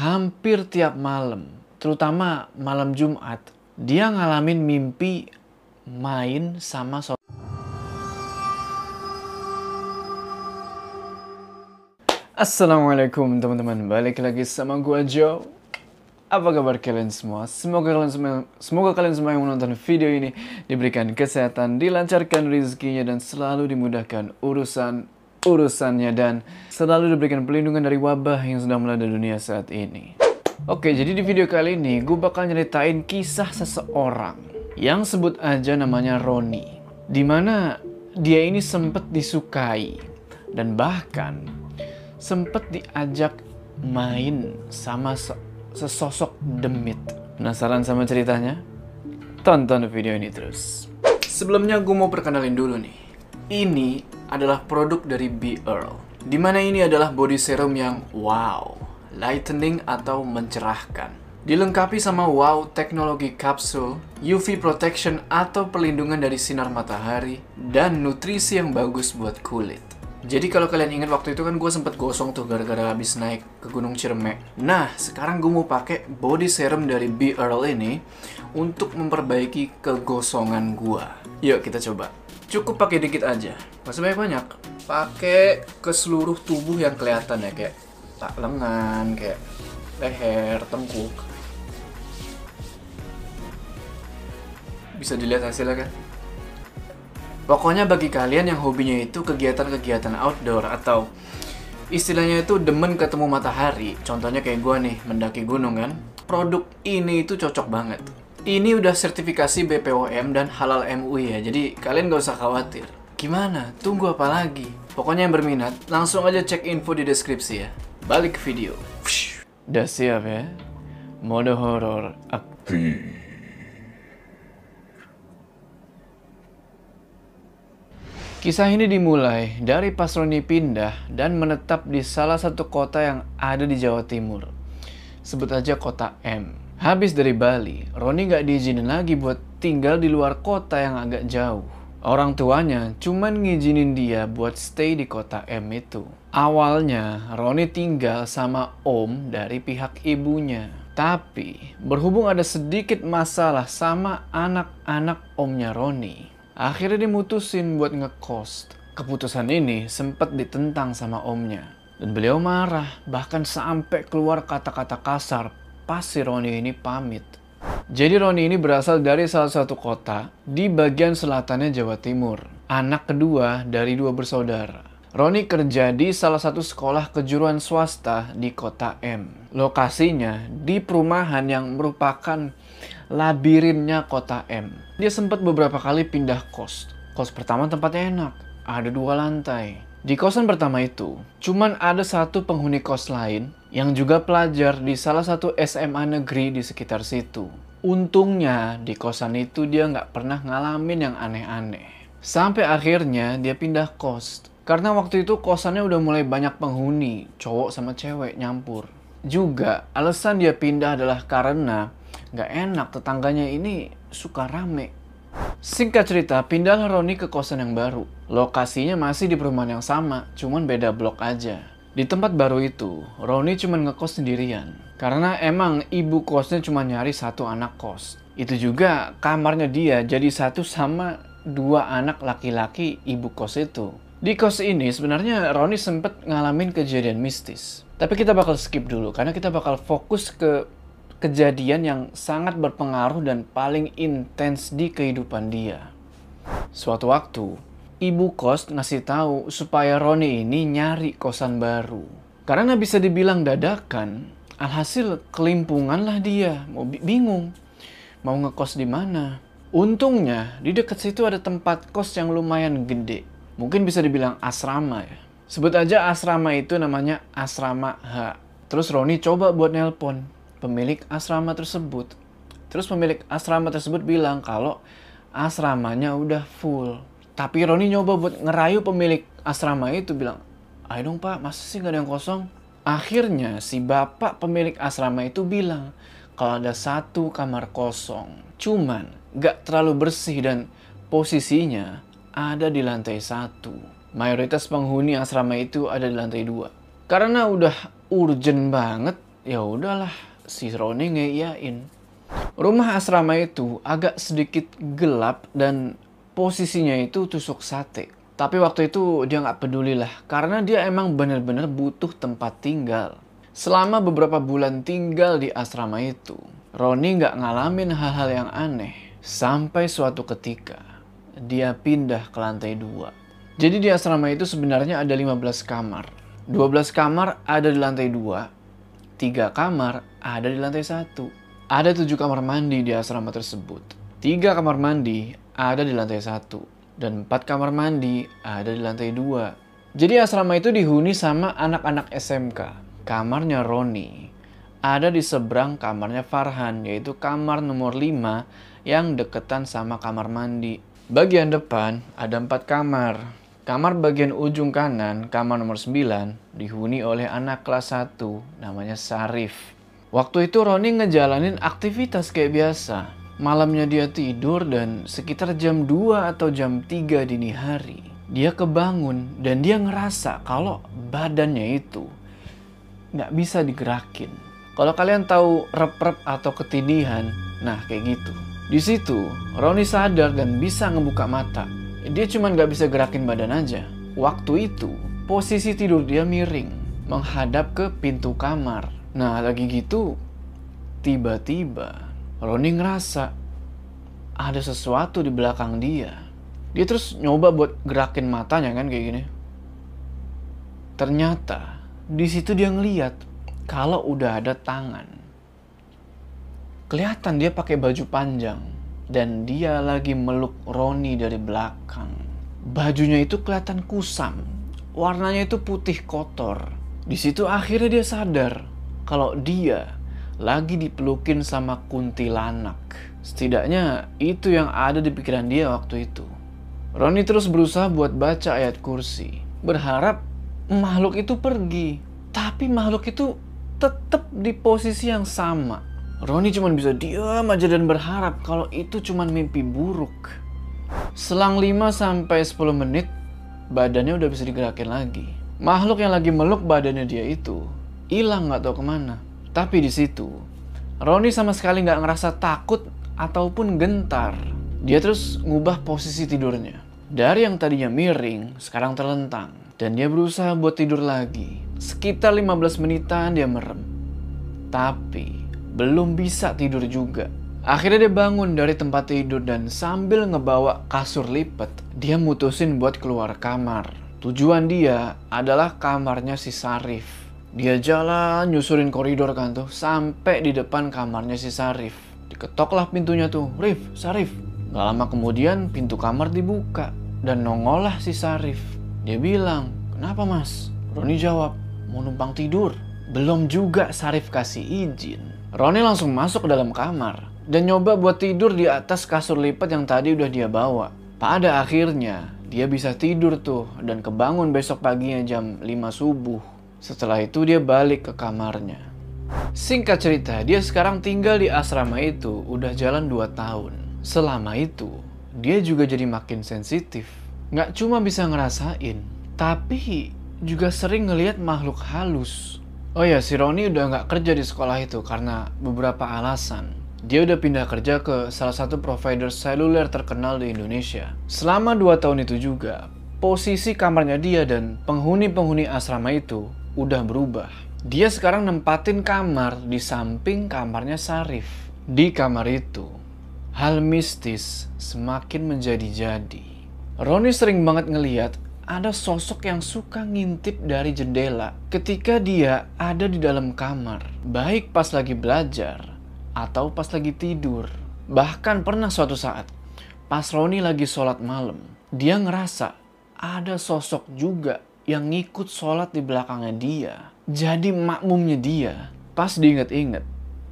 hampir tiap malam, terutama malam Jumat, dia ngalamin mimpi main sama so Assalamualaikum teman-teman, balik lagi sama gua Joe. Apa kabar kalian semua? Semoga kalian semua, semoga kalian semua yang menonton video ini diberikan kesehatan, dilancarkan rezekinya dan selalu dimudahkan urusan urusannya dan selalu diberikan perlindungan dari wabah yang sedang melanda dunia saat ini. Oke, jadi di video kali ini gue bakal nyeritain kisah seseorang yang sebut aja namanya Roni. Di mana dia ini sempat disukai dan bahkan sempat diajak main sama se sesosok demit. Penasaran sama ceritanya? Tonton video ini terus. Sebelumnya gue mau perkenalin dulu nih. Ini adalah produk dari Be Earl. Di mana ini adalah body serum yang wow, lightening atau mencerahkan. Dilengkapi sama wow teknologi kapsul, UV protection atau perlindungan dari sinar matahari, dan nutrisi yang bagus buat kulit. Jadi kalau kalian ingat waktu itu kan gue sempet gosong tuh gara-gara habis naik ke Gunung Ciremai. Nah, sekarang gue mau pakai body serum dari Be Earl ini untuk memperbaiki kegosongan gue. Yuk kita coba. Cukup pakai dikit aja. Gak banyak-banyak. Pakai ke seluruh tubuh yang kelihatan ya kayak tak lengan, kayak leher, tengkuk. Bisa dilihat hasilnya kan? Pokoknya bagi kalian yang hobinya itu kegiatan-kegiatan outdoor atau istilahnya itu demen ketemu matahari, contohnya kayak gue nih mendaki gunung kan, produk ini itu cocok banget. Ini udah sertifikasi BPOM dan halal MUI ya, jadi kalian gak usah khawatir. Gimana? Tunggu apa lagi? Pokoknya yang berminat, langsung aja cek info di deskripsi ya. Balik ke video. Udah siap ya? Mode horor aktif. Kisah ini dimulai dari pas Roni pindah dan menetap di salah satu kota yang ada di Jawa Timur. Sebut aja kota M. Habis dari Bali, Roni gak diizinin lagi buat tinggal di luar kota yang agak jauh. Orang tuanya cuman ngizinin dia buat stay di kota M itu. Awalnya, Roni tinggal sama om dari pihak ibunya. Tapi, berhubung ada sedikit masalah sama anak-anak omnya Roni, Akhirnya dimutusin buat ngekos. Keputusan ini sempat ditentang sama omnya. Dan beliau marah, bahkan sampai keluar kata-kata kasar pas si Roni ini pamit. Jadi Roni ini berasal dari salah satu kota di bagian selatannya Jawa Timur. Anak kedua dari dua bersaudara. Roni kerja di salah satu sekolah kejuruan swasta di kota M. Lokasinya di perumahan yang merupakan labirinnya kota M. Dia sempat beberapa kali pindah kos. Kos pertama tempatnya enak, ada dua lantai. Di kosan pertama itu, cuman ada satu penghuni kos lain yang juga pelajar di salah satu SMA negeri di sekitar situ. Untungnya di kosan itu dia nggak pernah ngalamin yang aneh-aneh. Sampai akhirnya dia pindah kos. Karena waktu itu kosannya udah mulai banyak penghuni, cowok sama cewek nyampur. Juga alasan dia pindah adalah karena nggak enak tetangganya ini suka rame. Singkat cerita, pindahlah Roni ke kosan yang baru. Lokasinya masih di perumahan yang sama, cuman beda blok aja. Di tempat baru itu, Roni cuma ngekos sendirian. Karena emang ibu kosnya cuma nyari satu anak kos. Itu juga kamarnya dia jadi satu sama dua anak laki-laki ibu kos itu. Di kos ini sebenarnya Roni sempet ngalamin kejadian mistis. Tapi kita bakal skip dulu karena kita bakal fokus ke kejadian yang sangat berpengaruh dan paling intens di kehidupan dia. Suatu waktu, ibu kos ngasih tahu supaya Roni ini nyari kosan baru. Karena bisa dibilang dadakan, alhasil kelimpungan lah dia, mau bingung mau ngekos di mana. Untungnya di dekat situ ada tempat kos yang lumayan gede. Mungkin bisa dibilang asrama ya. Sebut aja asrama itu namanya asrama H. Terus Roni coba buat nelpon pemilik asrama tersebut. Terus pemilik asrama tersebut bilang kalau asramanya udah full. Tapi Roni nyoba buat ngerayu pemilik asrama itu bilang, ayo dong pak, masa sih gak ada yang kosong? Akhirnya si bapak pemilik asrama itu bilang kalau ada satu kamar kosong. Cuman gak terlalu bersih dan posisinya ada di lantai satu. Mayoritas penghuni asrama itu ada di lantai dua. Karena udah urgent banget, ya udahlah si Roni ngeiyain. Rumah asrama itu agak sedikit gelap dan posisinya itu tusuk sate. Tapi waktu itu dia nggak peduli lah, karena dia emang bener-bener butuh tempat tinggal. Selama beberapa bulan tinggal di asrama itu, Roni nggak ngalamin hal-hal yang aneh. Sampai suatu ketika, dia pindah ke lantai dua. Jadi di asrama itu sebenarnya ada 15 kamar. 12 kamar ada di lantai dua, 3 kamar ada di lantai satu. Ada 7 kamar mandi di asrama tersebut. 3 kamar mandi ada di lantai satu dan 4 kamar mandi ada di lantai dua. Jadi asrama itu dihuni sama anak-anak SMK. Kamarnya Roni ada di seberang kamarnya Farhan, yaitu kamar nomor 5 yang deketan sama kamar mandi. Bagian depan ada empat kamar. Kamar bagian ujung kanan, kamar nomor 9, dihuni oleh anak kelas 1 namanya Sarif. Waktu itu Roni ngejalanin aktivitas kayak biasa. Malamnya dia tidur dan sekitar jam 2 atau jam 3 dini hari. Dia kebangun dan dia ngerasa kalau badannya itu nggak bisa digerakin. Kalau kalian tahu rep-rep atau ketidihan, nah kayak gitu. Di situ, Roni sadar dan bisa ngebuka mata dia cuma nggak bisa gerakin badan aja. Waktu itu, posisi tidur dia miring, menghadap ke pintu kamar. Nah, lagi gitu, tiba-tiba Roni ngerasa ada sesuatu di belakang dia. Dia terus nyoba buat gerakin matanya kan kayak gini. Ternyata di situ dia ngeliat kalau udah ada tangan. Kelihatan dia pakai baju panjang dan dia lagi meluk Roni dari belakang. Bajunya itu kelihatan kusam, warnanya itu putih kotor. Di situ akhirnya dia sadar kalau dia lagi dipelukin sama kuntilanak. Setidaknya itu yang ada di pikiran dia waktu itu. Roni terus berusaha buat baca ayat kursi, berharap makhluk itu pergi. Tapi makhluk itu tetap di posisi yang sama Roni cuma bisa diam aja dan berharap kalau itu cuma mimpi buruk. Selang 5 sampai 10 menit, badannya udah bisa digerakin lagi. Makhluk yang lagi meluk badannya dia itu hilang nggak tahu ke mana. Tapi di situ, Roni sama sekali nggak ngerasa takut ataupun gentar. Dia terus ngubah posisi tidurnya. Dari yang tadinya miring, sekarang terlentang. Dan dia berusaha buat tidur lagi. Sekitar 15 menitan dia merem. Tapi belum bisa tidur juga. Akhirnya dia bangun dari tempat tidur dan sambil ngebawa kasur lipat, dia mutusin buat keluar kamar. Tujuan dia adalah kamarnya si Sarif. Dia jalan nyusurin koridor kan tuh sampai di depan kamarnya si Sarif. Diketoklah pintunya tuh, Rif, Sarif. Gak lama kemudian pintu kamar dibuka dan nongollah si Sarif. Dia bilang, kenapa mas? Roni jawab, mau numpang tidur. Belum juga Sarif kasih izin. Roni langsung masuk ke dalam kamar dan nyoba buat tidur di atas kasur lipat yang tadi udah dia bawa. Pada akhirnya, dia bisa tidur tuh dan kebangun besok paginya jam 5 subuh. Setelah itu dia balik ke kamarnya. Singkat cerita, dia sekarang tinggal di asrama itu udah jalan 2 tahun. Selama itu, dia juga jadi makin sensitif. Nggak cuma bisa ngerasain, tapi juga sering ngelihat makhluk halus Oh ya, si Roni udah nggak kerja di sekolah itu karena beberapa alasan. Dia udah pindah kerja ke salah satu provider seluler terkenal di Indonesia. Selama dua tahun itu juga, posisi kamarnya dia dan penghuni-penghuni asrama itu udah berubah. Dia sekarang nempatin kamar di samping kamarnya Sarif. Di kamar itu, hal mistis semakin menjadi-jadi. Roni sering banget ngeliat ada sosok yang suka ngintip dari jendela ketika dia ada di dalam kamar, baik pas lagi belajar atau pas lagi tidur. Bahkan pernah suatu saat, pas Roni lagi sholat malam, dia ngerasa ada sosok juga yang ngikut sholat di belakangnya dia. Jadi makmumnya dia, pas diinget-inget,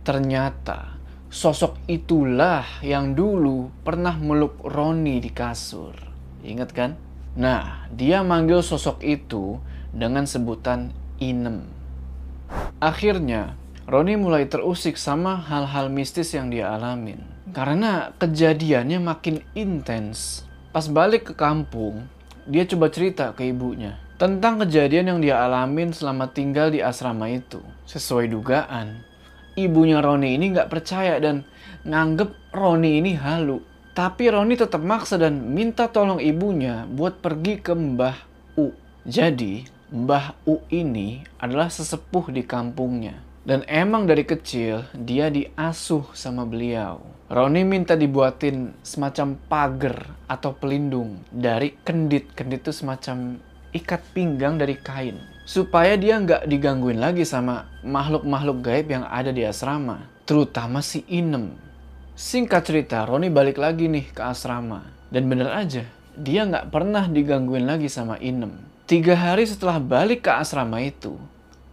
ternyata sosok itulah yang dulu pernah meluk Roni di kasur. Ingat kan? Nah, dia manggil sosok itu dengan sebutan Inem. Akhirnya, Roni mulai terusik sama hal-hal mistis yang dia alamin. Karena kejadiannya makin intens. Pas balik ke kampung, dia coba cerita ke ibunya tentang kejadian yang dia alamin selama tinggal di asrama itu. Sesuai dugaan, ibunya Roni ini nggak percaya dan nganggep Roni ini halu. Tapi Roni tetap maksa dan minta tolong ibunya buat pergi ke Mbah U. Jadi, Mbah U ini adalah sesepuh di kampungnya. Dan emang dari kecil dia diasuh sama beliau. Roni minta dibuatin semacam pagar atau pelindung dari kendit. Kendit itu semacam ikat pinggang dari kain. Supaya dia nggak digangguin lagi sama makhluk-makhluk gaib yang ada di asrama. Terutama si Inem. Singkat cerita, Roni balik lagi nih ke asrama. Dan bener aja, dia nggak pernah digangguin lagi sama Inem. Tiga hari setelah balik ke asrama itu,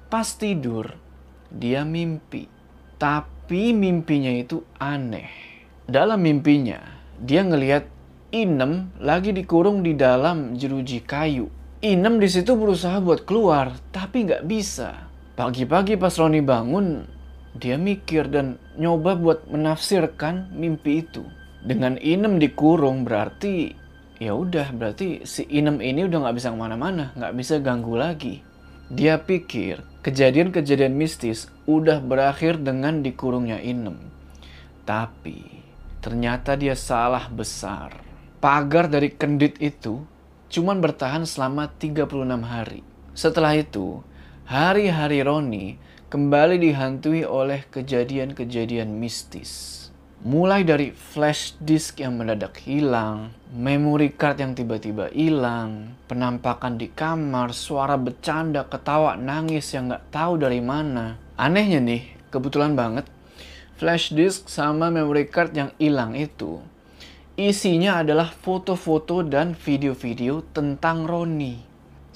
pas tidur, dia mimpi. Tapi mimpinya itu aneh. Dalam mimpinya, dia ngelihat Inem lagi dikurung di dalam jeruji kayu. Inem di situ berusaha buat keluar, tapi nggak bisa. Pagi-pagi pas Roni bangun, dia mikir dan nyoba buat menafsirkan mimpi itu. Dengan Inem dikurung berarti ya udah berarti si Inem ini udah nggak bisa ke mana-mana, nggak bisa ganggu lagi. Dia pikir kejadian-kejadian mistis udah berakhir dengan dikurungnya Inem. Tapi ternyata dia salah besar. Pagar dari kendit itu cuman bertahan selama 36 hari. Setelah itu, hari-hari Roni kembali dihantui oleh kejadian-kejadian mistis. Mulai dari flash disk yang mendadak hilang, memory card yang tiba-tiba hilang, penampakan di kamar, suara bercanda, ketawa, nangis yang nggak tahu dari mana. Anehnya nih, kebetulan banget, flash disk sama memory card yang hilang itu isinya adalah foto-foto dan video-video tentang Roni.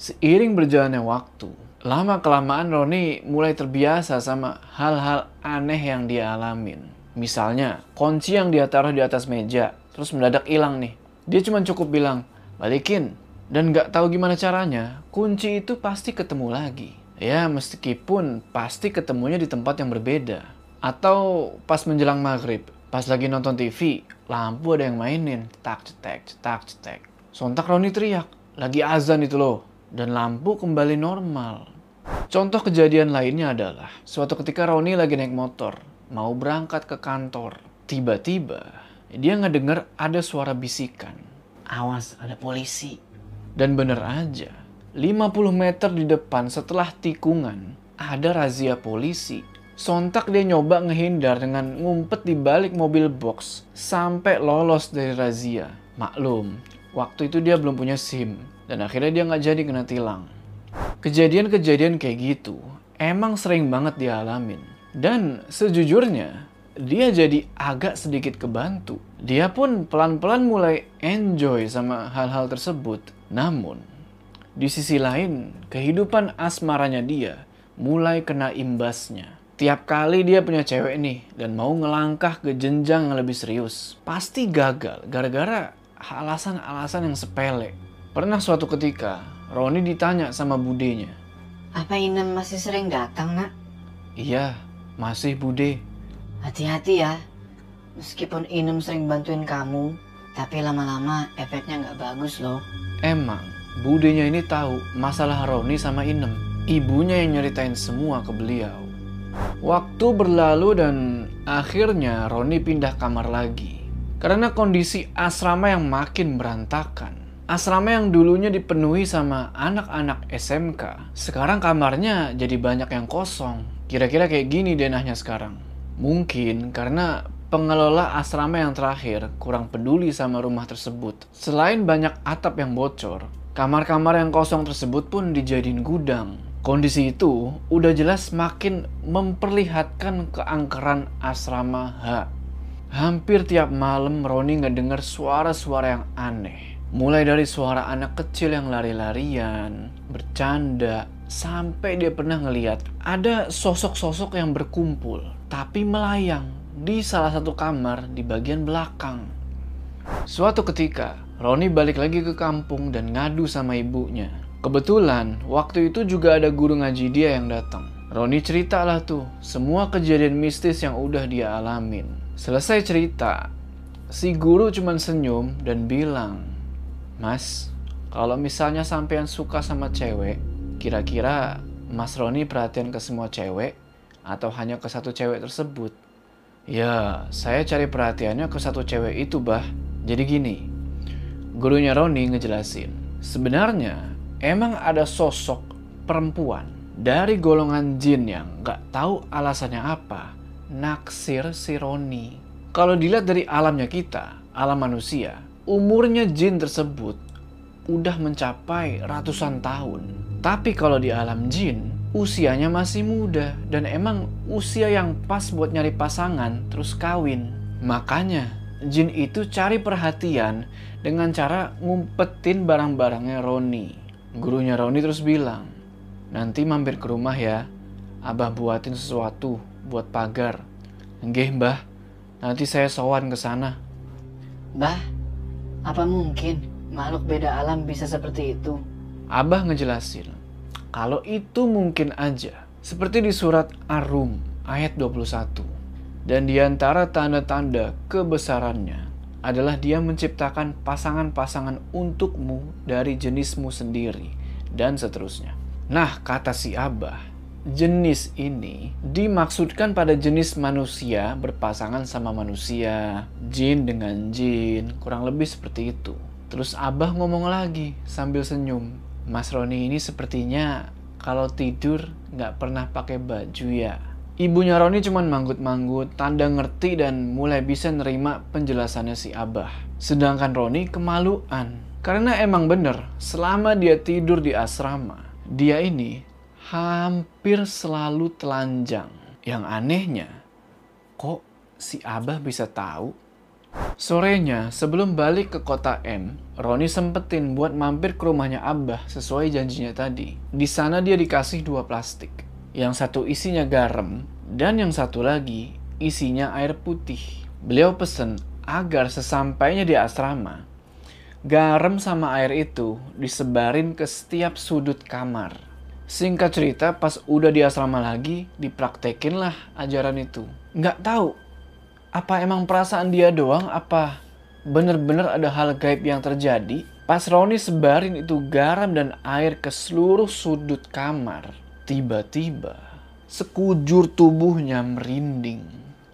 Seiring berjalannya waktu, lama-kelamaan Roni mulai terbiasa sama hal-hal aneh yang dia alamin. Misalnya, kunci yang dia taruh di atas meja, terus mendadak hilang nih. Dia cuma cukup bilang, balikin. Dan nggak tahu gimana caranya, kunci itu pasti ketemu lagi. Ya, meskipun pasti ketemunya di tempat yang berbeda. Atau pas menjelang maghrib, pas lagi nonton TV, lampu ada yang mainin. Tak cetek, cetak cetek. Sontak Roni teriak, lagi azan itu loh. Dan lampu kembali normal. Contoh kejadian lainnya adalah, suatu ketika Roni lagi naik motor mau berangkat ke kantor. Tiba-tiba dia ngedenger ada suara bisikan. Awas, ada polisi. Dan bener aja, 50 meter di depan setelah tikungan, ada razia polisi. Sontak dia nyoba ngehindar dengan ngumpet di balik mobil box sampai lolos dari razia. Maklum, waktu itu dia belum punya SIM dan akhirnya dia nggak jadi kena tilang. Kejadian-kejadian kayak gitu emang sering banget dialamin. Dan sejujurnya, dia jadi agak sedikit kebantu. Dia pun pelan-pelan mulai enjoy sama hal-hal tersebut. Namun, di sisi lain, kehidupan asmaranya dia mulai kena imbasnya. Tiap kali dia punya cewek nih dan mau ngelangkah ke jenjang yang lebih serius, pasti gagal gara-gara alasan-alasan yang sepele. Pernah suatu ketika, Roni ditanya sama budenya. Apa Inem masih sering datang, nak? Iya, masih Bude. Hati-hati ya. Meskipun Inem sering bantuin kamu, tapi lama-lama efeknya nggak bagus loh. Emang, budenya ini tahu masalah Roni sama Inem. Ibunya yang nyeritain semua ke beliau. Waktu berlalu dan akhirnya Roni pindah kamar lagi. Karena kondisi asrama yang makin berantakan. Asrama yang dulunya dipenuhi sama anak-anak SMK, sekarang kamarnya jadi banyak yang kosong. Kira-kira kayak gini denahnya sekarang. Mungkin karena pengelola asrama yang terakhir kurang peduli sama rumah tersebut. Selain banyak atap yang bocor, kamar-kamar yang kosong tersebut pun dijadiin gudang. Kondisi itu udah jelas makin memperlihatkan keangkeran asrama H. Hampir tiap malam Roni ngedengar suara-suara yang aneh. Mulai dari suara anak kecil yang lari-larian, bercanda, sampai dia pernah ngeliat ada sosok-sosok yang berkumpul tapi melayang di salah satu kamar di bagian belakang. Suatu ketika, Roni balik lagi ke kampung dan ngadu sama ibunya. Kebetulan, waktu itu juga ada guru ngaji dia yang datang. Roni ceritalah tuh semua kejadian mistis yang udah dia alamin. Selesai cerita, si guru cuman senyum dan bilang, Mas, kalau misalnya sampean suka sama cewek, Kira-kira Mas Roni perhatian ke semua cewek, atau hanya ke satu cewek tersebut? Ya, saya cari perhatiannya ke satu cewek itu, bah. Jadi gini, gurunya Roni ngejelasin, sebenarnya emang ada sosok perempuan dari golongan jin yang gak tahu alasannya apa, naksir si Roni. Kalau dilihat dari alamnya kita, alam manusia, umurnya jin tersebut udah mencapai ratusan tahun. Tapi kalau di alam jin, usianya masih muda dan emang usia yang pas buat nyari pasangan terus kawin. Makanya jin itu cari perhatian dengan cara ngumpetin barang-barangnya Roni. Gurunya Roni terus bilang, nanti mampir ke rumah ya, abah buatin sesuatu buat pagar. Nggih mbah, nanti saya sowan ke sana. Bah, apa mungkin makhluk beda alam bisa seperti itu? Abah ngejelasin, kalau itu mungkin aja. Seperti di surat Ar-Rum ayat 21. Dan di antara tanda-tanda kebesarannya adalah dia menciptakan pasangan-pasangan untukmu dari jenismu sendiri dan seterusnya. Nah, kata si Abah, jenis ini dimaksudkan pada jenis manusia berpasangan sama manusia, jin dengan jin, kurang lebih seperti itu. Terus Abah ngomong lagi sambil senyum, Mas Roni ini sepertinya kalau tidur nggak pernah pakai baju ya. Ibunya Roni cuma manggut-manggut, tanda ngerti dan mulai bisa nerima penjelasannya si Abah. Sedangkan Roni kemaluan. Karena emang bener, selama dia tidur di asrama, dia ini hampir selalu telanjang. Yang anehnya, kok si Abah bisa tahu Sorenya, sebelum balik ke kota M, Roni sempetin buat mampir ke rumahnya Abah sesuai janjinya tadi. Di sana dia dikasih dua plastik. Yang satu isinya garam, dan yang satu lagi isinya air putih. Beliau pesen agar sesampainya di asrama, garam sama air itu disebarin ke setiap sudut kamar. Singkat cerita, pas udah di asrama lagi, dipraktekin lah ajaran itu. Nggak tahu apa emang perasaan dia doang? Apa bener-bener ada hal gaib yang terjadi? Pas Roni sebarin itu garam dan air ke seluruh sudut kamar, tiba-tiba sekujur tubuhnya merinding.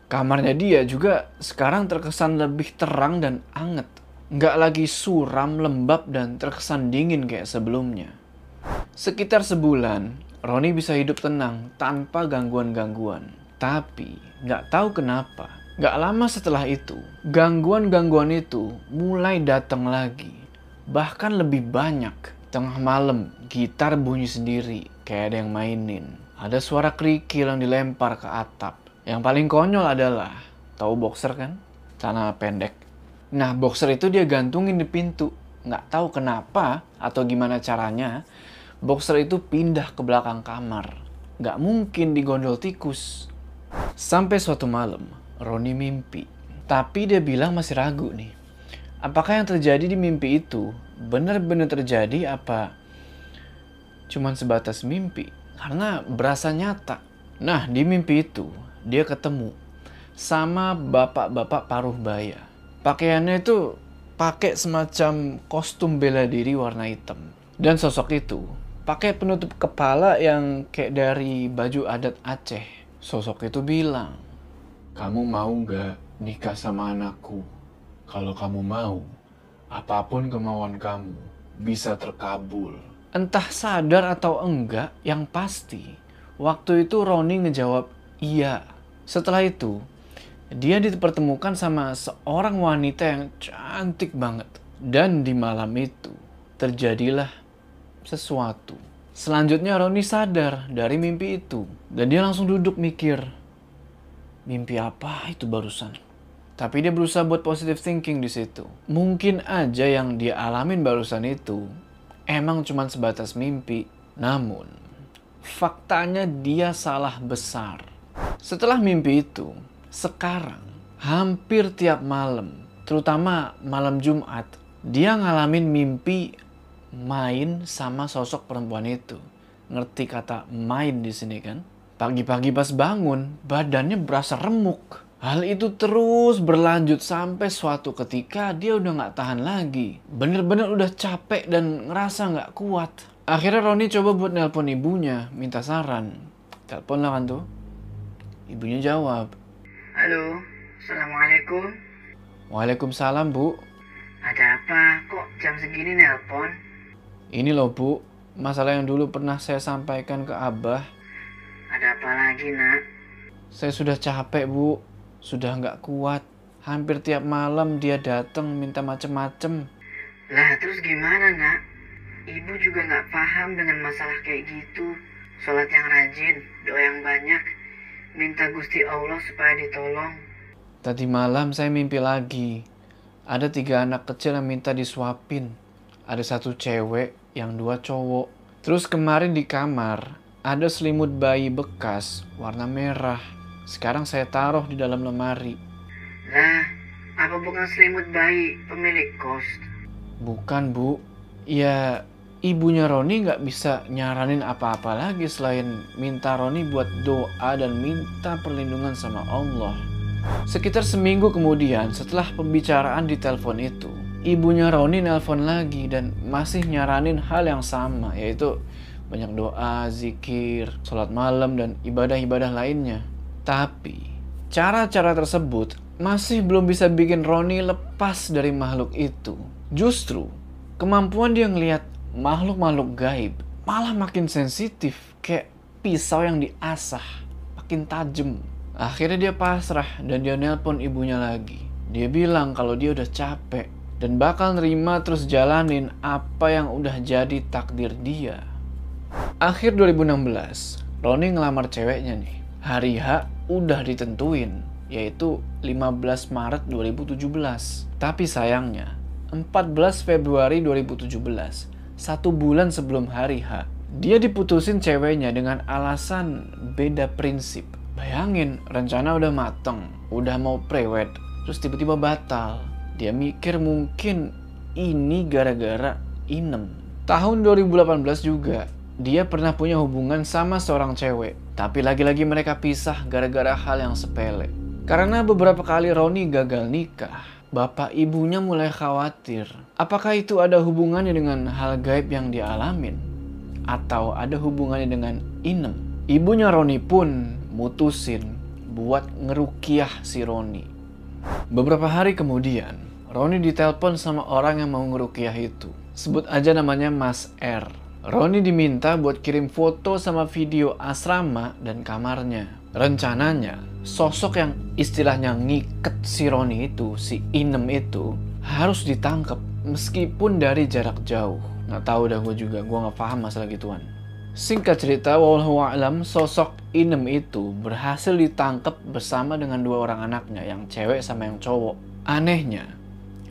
Kamarnya dia juga sekarang terkesan lebih terang dan anget. Nggak lagi suram, lembab, dan terkesan dingin kayak sebelumnya. Sekitar sebulan, Roni bisa hidup tenang tanpa gangguan-gangguan. Tapi nggak tahu kenapa, Gak lama setelah itu, gangguan-gangguan itu mulai datang lagi. Bahkan lebih banyak. Tengah malam, gitar bunyi sendiri, kayak ada yang mainin. Ada suara kerikil yang dilempar ke atap. Yang paling konyol adalah, tahu boxer kan? Celana pendek. Nah, boxer itu dia gantungin di pintu. Nggak tahu kenapa atau gimana caranya, boxer itu pindah ke belakang kamar. Nggak mungkin digondol tikus. Sampai suatu malam, Roni mimpi. Tapi dia bilang masih ragu nih. Apakah yang terjadi di mimpi itu benar-benar terjadi apa cuman sebatas mimpi? Karena berasa nyata. Nah, di mimpi itu dia ketemu sama bapak-bapak paruh baya. Pakaiannya itu pakai semacam kostum bela diri warna hitam. Dan sosok itu pakai penutup kepala yang kayak dari baju adat Aceh. Sosok itu bilang, kamu mau gak nikah sama anakku? Kalau kamu mau, apa pun kemauan kamu bisa terkabul. Entah sadar atau enggak, yang pasti waktu itu Roni ngejawab iya. Setelah itu, dia dipertemukan sama seorang wanita yang cantik banget. Dan di malam itu, terjadilah sesuatu. Selanjutnya Roni sadar dari mimpi itu. Dan dia langsung duduk mikir, mimpi apa itu barusan. Tapi dia berusaha buat positive thinking di situ. Mungkin aja yang dia alamin barusan itu emang cuma sebatas mimpi. Namun, faktanya dia salah besar. Setelah mimpi itu, sekarang hampir tiap malam, terutama malam Jumat, dia ngalamin mimpi main sama sosok perempuan itu. Ngerti kata main di sini kan? Pagi-pagi pas bangun, badannya berasa remuk. Hal itu terus berlanjut sampai suatu ketika dia udah gak tahan lagi. Bener-bener udah capek dan ngerasa gak kuat. Akhirnya Roni coba buat nelpon ibunya, minta saran. Telepon lah kan tuh. Ibunya jawab, Halo, Assalamualaikum. Waalaikumsalam bu. Ada apa? Kok jam segini nelpon? Ini loh bu, masalah yang dulu pernah saya sampaikan ke abah. Ada apa lagi, nak? Saya sudah capek bu, sudah nggak kuat. Hampir tiap malam dia datang minta macem-macem. Lah, terus gimana, nak? Ibu juga nggak paham dengan masalah kayak gitu. Sholat yang rajin, doa yang banyak, minta Gusti Allah supaya ditolong. Tadi malam saya mimpi lagi. Ada tiga anak kecil yang minta disuapin. Ada satu cewek, yang dua cowok. Terus kemarin di kamar, ada selimut bayi bekas warna merah. Sekarang saya taruh di dalam lemari. Lah, apa bukan selimut bayi pemilik kos? Bukan bu, ya ibunya Roni nggak bisa nyaranin apa-apa lagi selain minta Roni buat doa dan minta perlindungan sama Allah. Sekitar seminggu kemudian setelah pembicaraan di telepon itu, ibunya Roni nelpon lagi dan masih nyaranin hal yang sama yaitu banyak doa, zikir, sholat malam dan ibadah-ibadah lainnya. Tapi cara-cara tersebut masih belum bisa bikin Roni lepas dari makhluk itu. Justru kemampuan dia ngelihat makhluk-makhluk gaib malah makin sensitif kayak pisau yang diasah, makin tajam. Akhirnya dia pasrah dan dia nelpon ibunya lagi. Dia bilang kalau dia udah capek dan bakal nerima terus jalanin apa yang udah jadi takdir dia. Akhir 2016, Roni ngelamar ceweknya nih. Hari H udah ditentuin, yaitu 15 Maret 2017. Tapi sayangnya, 14 Februari 2017, satu bulan sebelum hari H, dia diputusin ceweknya dengan alasan beda prinsip. Bayangin, rencana udah mateng, udah mau prewed, terus tiba-tiba batal. Dia mikir mungkin ini gara-gara inem. Tahun 2018 juga, dia pernah punya hubungan sama seorang cewek. Tapi lagi-lagi mereka pisah gara-gara hal yang sepele. Karena beberapa kali Roni gagal nikah, bapak ibunya mulai khawatir. Apakah itu ada hubungannya dengan hal gaib yang dialamin? Atau ada hubungannya dengan inem? Ibunya Roni pun mutusin buat ngerukiah si Roni. Beberapa hari kemudian, Roni ditelepon sama orang yang mau ngerukiah itu. Sebut aja namanya Mas R. Roni diminta buat kirim foto sama video asrama dan kamarnya. Rencananya, sosok yang istilahnya ngiket si Roni itu, si Inem itu, harus ditangkap meskipun dari jarak jauh. Nggak tahu dah gue juga, gue nggak paham masalah gituan. Singkat cerita, wallahu a'lam, sosok Inem itu berhasil ditangkap bersama dengan dua orang anaknya, yang cewek sama yang cowok. Anehnya,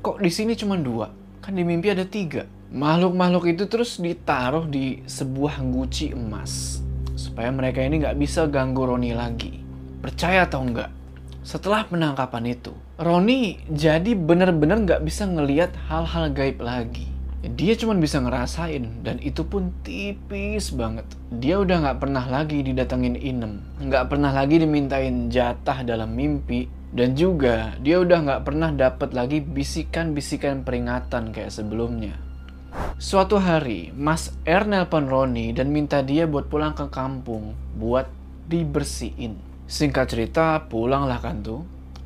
kok di sini cuma dua? Kan di mimpi ada tiga. Makhluk-makhluk itu terus ditaruh di sebuah guci emas. Supaya mereka ini nggak bisa ganggu Roni lagi. Percaya atau enggak? Setelah penangkapan itu, Roni jadi bener-bener nggak bisa ngeliat hal-hal gaib lagi. Dia cuma bisa ngerasain dan itu pun tipis banget. Dia udah nggak pernah lagi didatengin Inem, nggak pernah lagi dimintain jatah dalam mimpi, dan juga dia udah nggak pernah dapat lagi bisikan-bisikan peringatan kayak sebelumnya. Suatu hari, Mas R nelpon Roni dan minta dia buat pulang ke kampung buat dibersihin. Singkat cerita, pulanglah kan tuh.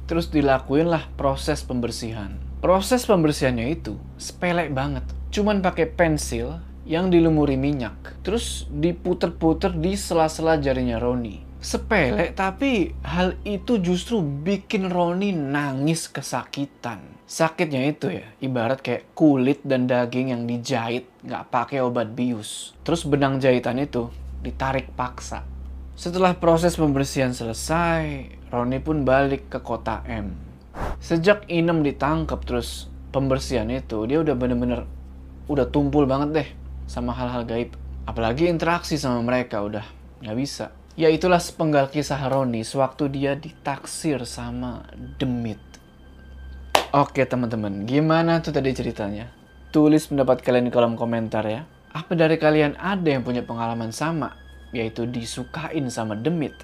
Terus dilakuin lah proses pembersihan. Proses pembersihannya itu sepele banget. Cuman pakai pensil yang dilumuri minyak. Terus diputer-puter di sela-sela jarinya Roni. Sepele, tapi hal itu justru bikin Roni nangis kesakitan. Sakitnya itu ya, ibarat kayak kulit dan daging yang dijahit nggak pakai obat bius. Terus benang jahitan itu ditarik paksa. Setelah proses pembersihan selesai, Roni pun balik ke kota M. Sejak Inem ditangkap terus pembersihan itu, dia udah bener-bener udah tumpul banget deh sama hal-hal gaib. Apalagi interaksi sama mereka udah nggak bisa. Ya itulah sepenggal kisah Roni sewaktu dia ditaksir sama Demit. Oke teman-teman, gimana tuh tadi ceritanya? Tulis pendapat kalian di kolom komentar ya. Apa dari kalian ada yang punya pengalaman sama? Yaitu disukain sama Demit.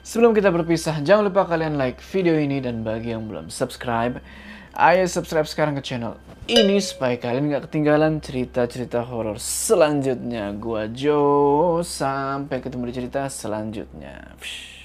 Sebelum kita berpisah, jangan lupa kalian like video ini dan bagi yang belum subscribe, ayo subscribe sekarang ke channel ini supaya kalian gak ketinggalan cerita-cerita horor selanjutnya. Gua Jo, sampai ketemu di cerita selanjutnya. Psh.